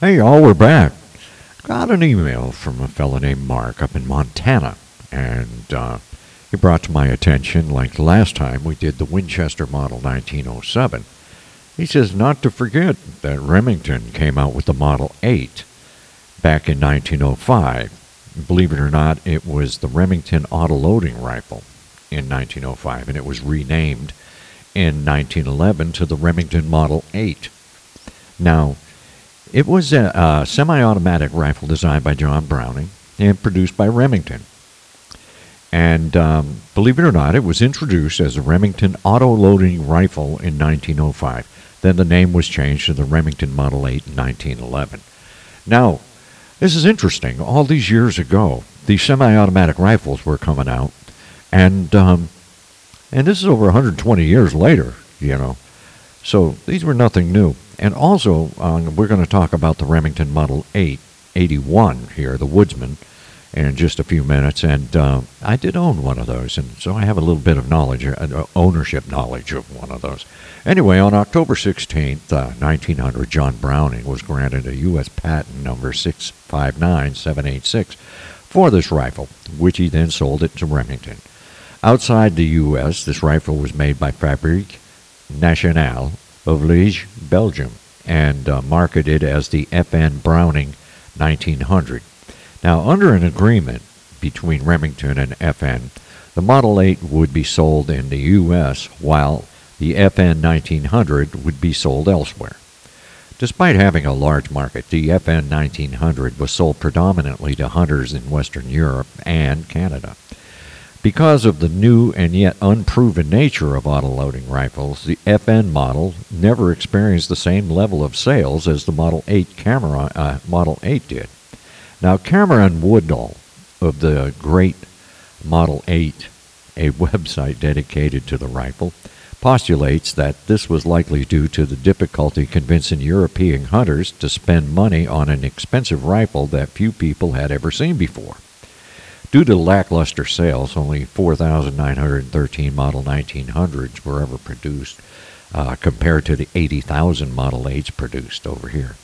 Hey, y'all, we're back. Got an email from a fellow named Mark up in Montana, and uh, he brought to my attention, like last time we did the Winchester Model 1907. He says not to forget that Remington came out with the Model 8 back in 1905. Believe it or not, it was the Remington autoloading rifle in 1905, and it was renamed in 1911 to the Remington Model 8. Now, it was a, a semi automatic rifle designed by John Browning and produced by Remington. And um, believe it or not, it was introduced as a Remington auto loading rifle in 1905. Then the name was changed to the Remington Model 8 in 1911. Now, this is interesting. All these years ago, these semi automatic rifles were coming out, and, um, and this is over 120 years later, you know. So these were nothing new. And also, um, we're going to talk about the Remington Model 8, 81 here, the Woodsman, in just a few minutes. And uh, I did own one of those, and so I have a little bit of knowledge, uh, ownership knowledge of one of those. Anyway, on October 16th, uh, 1900, John Browning was granted a U.S. patent number 659786 for this rifle, which he then sold it to Remington. Outside the U.S., this rifle was made by Fabrique Nationale of Liege, Belgium, and uh, marketed as the FN Browning 1900. Now, under an agreement between Remington and FN, the Model 8 would be sold in the U.S., while the FN 1900 would be sold elsewhere. Despite having a large market, the FN 1900 was sold predominantly to hunters in Western Europe and Canada. Because of the new and yet unproven nature of autoloading rifles, the FN model never experienced the same level of sales as the Model 8 Cameron, uh, Model 8 did. Now, Cameron Woodall of the Great Model 8, a website dedicated to the rifle, postulates that this was likely due to the difficulty convincing European hunters to spend money on an expensive rifle that few people had ever seen before. Due to lackluster sales, only 4,913 Model 1900s were ever produced, uh, compared to the 80,000 Model 8s produced over here.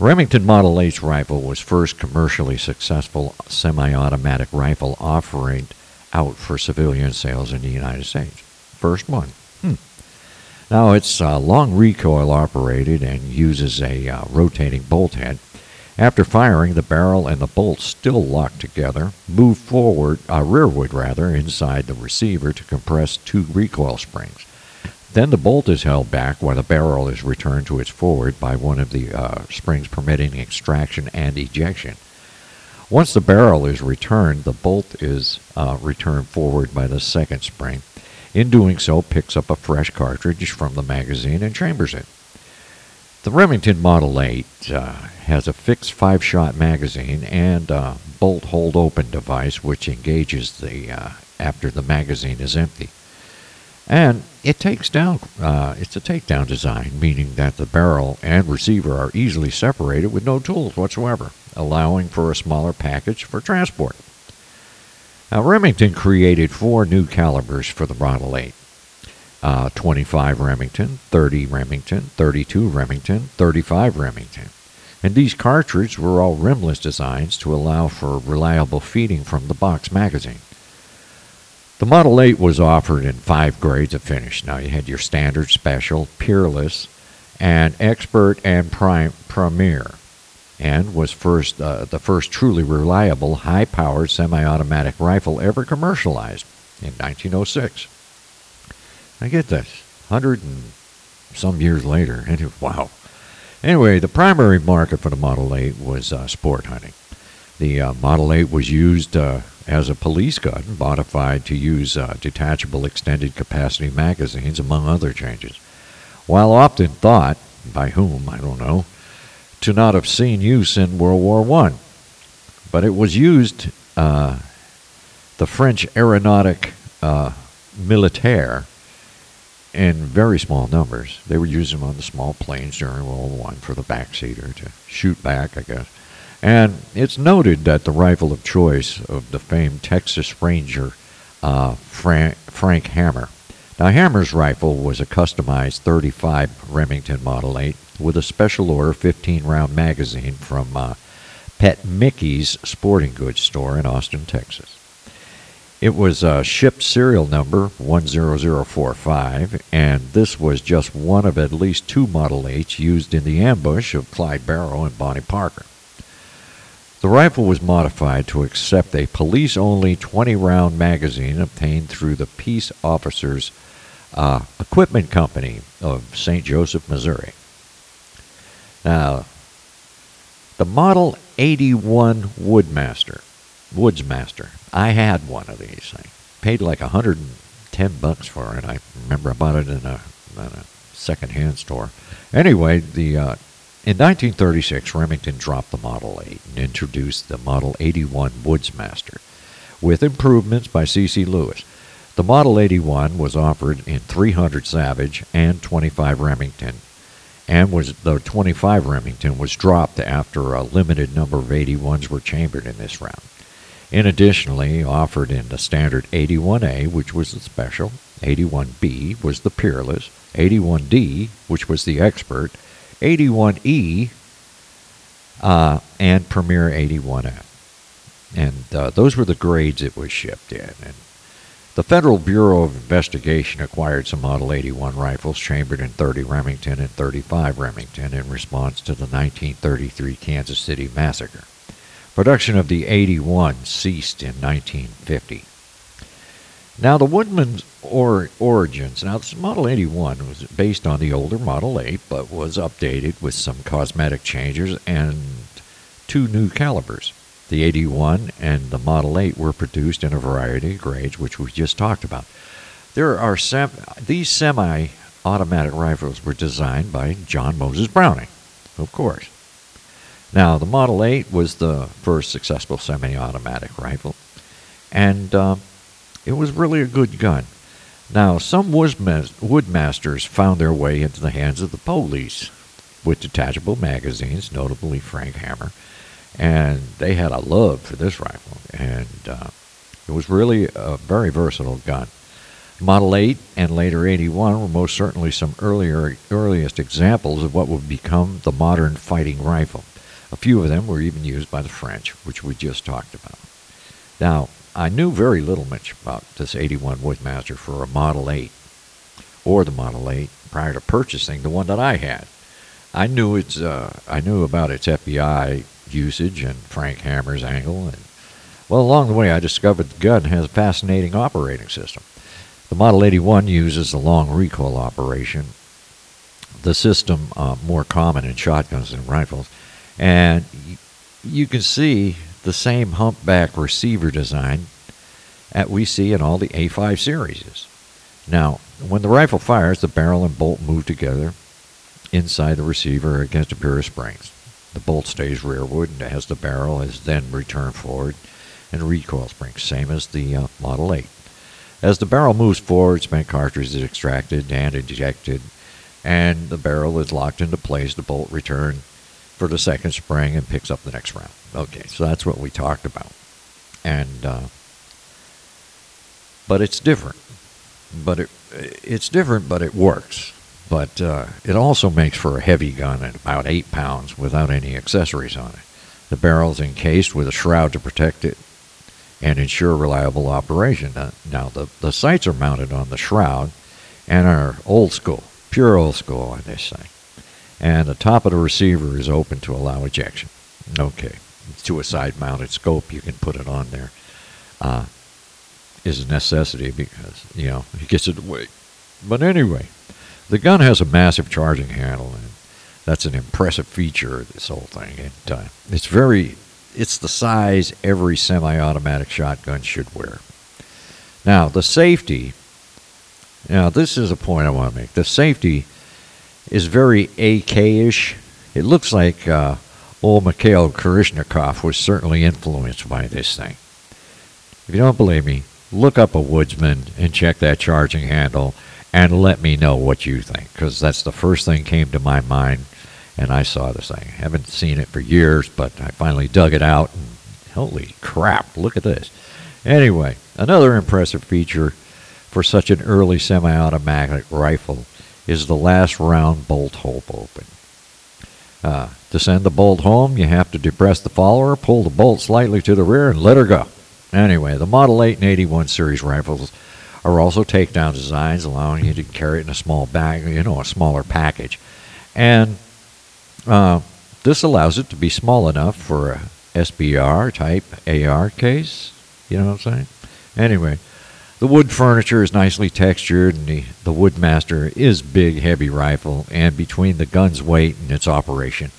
Remington Model 8's rifle was first commercially successful semi-automatic rifle offering out for civilian sales in the United States. First one. Hmm. Now it's uh, long recoil operated and uses a uh, rotating bolt head after firing, the barrel and the bolt still locked together. Move forward, uh, rearward rather, inside the receiver to compress two recoil springs. Then the bolt is held back while the barrel is returned to its forward by one of the uh, springs permitting extraction and ejection. Once the barrel is returned, the bolt is uh, returned forward by the second spring. In doing so, picks up a fresh cartridge from the magazine and chambers it. The Remington Model 8 uh, has a fixed five shot magazine and a bolt hold open device which engages the uh, after the magazine is empty. And it takes down, uh, it's a takedown design, meaning that the barrel and receiver are easily separated with no tools whatsoever, allowing for a smaller package for transport. Now, Remington created four new calibers for the Model 8 uh, 25 Remington, 30 Remington, 32 Remington, 35 Remington. And these cartridges were all rimless designs to allow for reliable feeding from the box magazine. The Model 8 was offered in five grades of finish. Now you had your standard, special, peerless, and expert and prime premier, and was first uh, the first truly reliable, high-powered semi-automatic rifle ever commercialized in 1906. I get this. Hundred and some years later. And wow. Anyway, the primary market for the Model 8 was uh, sport hunting. The uh, Model 8 was used uh, as a police gun, modified to use uh, detachable extended capacity magazines, among other changes. While often thought, by whom, I don't know, to not have seen use in World War I. But it was used, uh, the French aeronautic uh, militaire in very small numbers. They would use them on the small planes during World War I for the backseater to shoot back, I guess. And it's noted that the rifle of choice of the famed Texas Ranger uh, Frank, Frank Hammer. Now, Hammer's rifle was a customized 35 Remington Model 8 with a special order 15 round magazine from uh, Petmecky's sporting goods store in Austin, Texas. It was a shipped serial number 10045, and this was just one of at least two Model 8s used in the ambush of Clyde Barrow and Bonnie Parker. The rifle was modified to accept a police only 20 round magazine obtained through the Peace Officers uh, Equipment Company of St. Joseph, Missouri. Now, the Model 81 Woodmaster, Woodsmaster. I had one of these. I paid like 110 bucks for it. I remember I bought it in a, in a second-hand store. Anyway, the uh, in 1936, Remington dropped the Model 8 and introduced the Model 81 Woodsmaster, with improvements by C.C. Lewis. The Model 81 was offered in 300 Savage and 25 Remington, and was the 25 Remington was dropped after a limited number of 81s were chambered in this round. In additionally, offered in the standard 81A, which was the special, 81B was the peerless, 81D, which was the expert, 81E, uh, and Premier 81F. And uh, those were the grades it was shipped in. And the Federal Bureau of Investigation acquired some Model 81 rifles chambered in 30 Remington and 35 Remington in response to the 1933 Kansas City massacre. Production of the 81 ceased in 1950. Now, the Woodman's or origins. Now, this Model 81 was based on the older Model 8, but was updated with some cosmetic changes and two new calibers. The 81 and the Model 8 were produced in a variety of grades, which we just talked about. There are sem- these semi-automatic rifles were designed by John Moses Browning, of course. Now, the Model 8 was the first successful semi-automatic rifle, and uh, it was really a good gun. Now, some woodmasters found their way into the hands of the police with detachable magazines, notably Frank Hammer and they had a love for this rifle, and uh, it was really a very versatile gun. Model 8 and later 81 were most certainly some earlier earliest examples of what would become the modern fighting rifle. A few of them were even used by the French, which we just talked about. Now, I knew very little much about this 81 Woodmaster for a Model 8 or the Model 8 prior to purchasing the one that I had. I knew its uh, I knew about its FBI usage and Frank Hammer's angle. And, well, along the way, I discovered the gun has a fascinating operating system. The Model 81 uses the long recoil operation, the system uh, more common in shotguns and rifles, and you can see the same humpback receiver design that we see in all the A5 series. Now, when the rifle fires, the barrel and bolt move together inside the receiver against a pair of springs. The bolt stays rearward and as the barrel is then returned forward and recoil springs, same as the uh, Model 8. As the barrel moves forward, spent cartridge is extracted and ejected, and the barrel is locked into place. The bolt return for the second spring and picks up the next round. Okay, so that's what we talked about, and uh, but it's different. But it it's different, but it works. But uh, it also makes for a heavy gun at about 8 pounds without any accessories on it. The barrel is encased with a shroud to protect it and ensure reliable operation. now, the, the sights are mounted on the shroud and are old school, pure old school on this thing. And the top of the receiver is open to allow ejection. Okay, it's to a side mounted scope, you can put it on there. Uh, is a necessity because, you know, it gets it away. But anyway, the gun has a massive charging handle, and that's an impressive feature of this whole thing. And uh, it's very, it's the size every semi-automatic shotgun should wear. Now the safety. Now this is a point I want to make. The safety is very AK-ish. It looks like uh, old Mikhail Kalashnikov was certainly influenced by this thing. If you don't believe me, look up a woodsman and check that charging handle and let me know what you think because that's the first thing came to my mind and I saw this thing. I haven't seen it for years, but I finally dug it out and holy crap, look at this. Anyway, another impressive feature for such an early semi-automatic rifle is the last round bolt hold open. Uh, to send the bolt home, you have to depress the follower, pull the bolt slightly to the rear, and let her go. Anyway, the Model 8 and 81 series rifles are also takedown designs, allowing you to carry it in a small bag, you know, a smaller package. And uh, this allows it to be small enough for a SBR type AR case. You know what I'm saying? Anyway, the wood furniture is nicely textured, and the, the Woodmaster is big, heavy rifle. And between the gun's weight and its operation,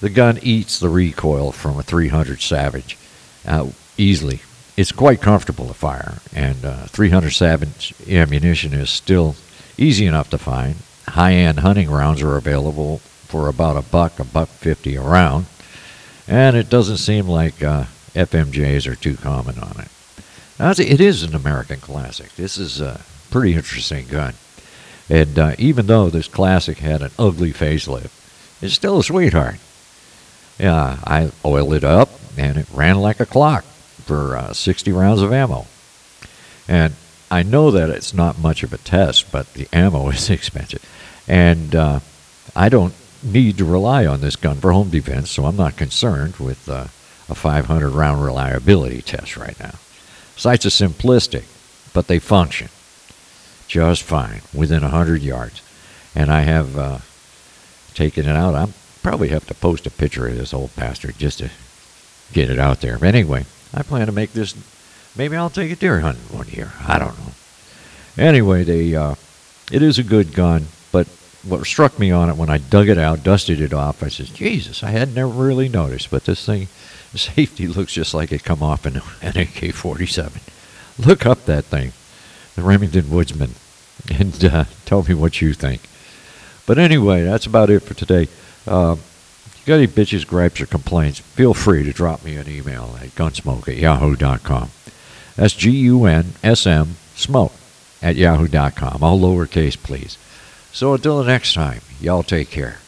the gun eats the recoil from a 300 Savage uh, easily. It's quite comfortable to fire, and uh, 300 Savage ammunition is still easy enough to find. High-end hunting rounds are available for about a buck, a buck fifty a round, and it doesn't seem like uh, FMJs are too common on it. It is an American classic. This is a pretty interesting gun. And uh, even though this classic had an ugly facelift, it's still a sweetheart. Yeah, I oiled it up, and it ran like a clock for uh, 60 rounds of ammo. And I know that it's not much of a test, but the ammo is expensive. And uh, I don't need to rely on this gun for home defense, so I'm not concerned with uh, a 500 round reliability test right now. Sights are simplistic, but they function just fine within 100 yards. And I have uh, taken it out. I probably have to post a picture of this old bastard just to get it out there. But anyway, I plan to make this. Maybe I'll take a deer hunting one year. I don't know. Anyway, they, uh, it is a good gun, but what struck me on it when I dug it out, dusted it off, I said, Jesus, I had never really noticed, but this thing, safety looks just like it come off an, an AK-47. Look up that thing, the Remington Woodsman, and uh, tell me what you think. But anyway, that's about it for today. Uh, you got any bitches, gripes, or complaints, feel free to drop me an email at gunsmoke at yahoo.com. That's G-U-N-S-M, smoke, at yahoo.com. All lowercase, please. So until the next time, y'all take care.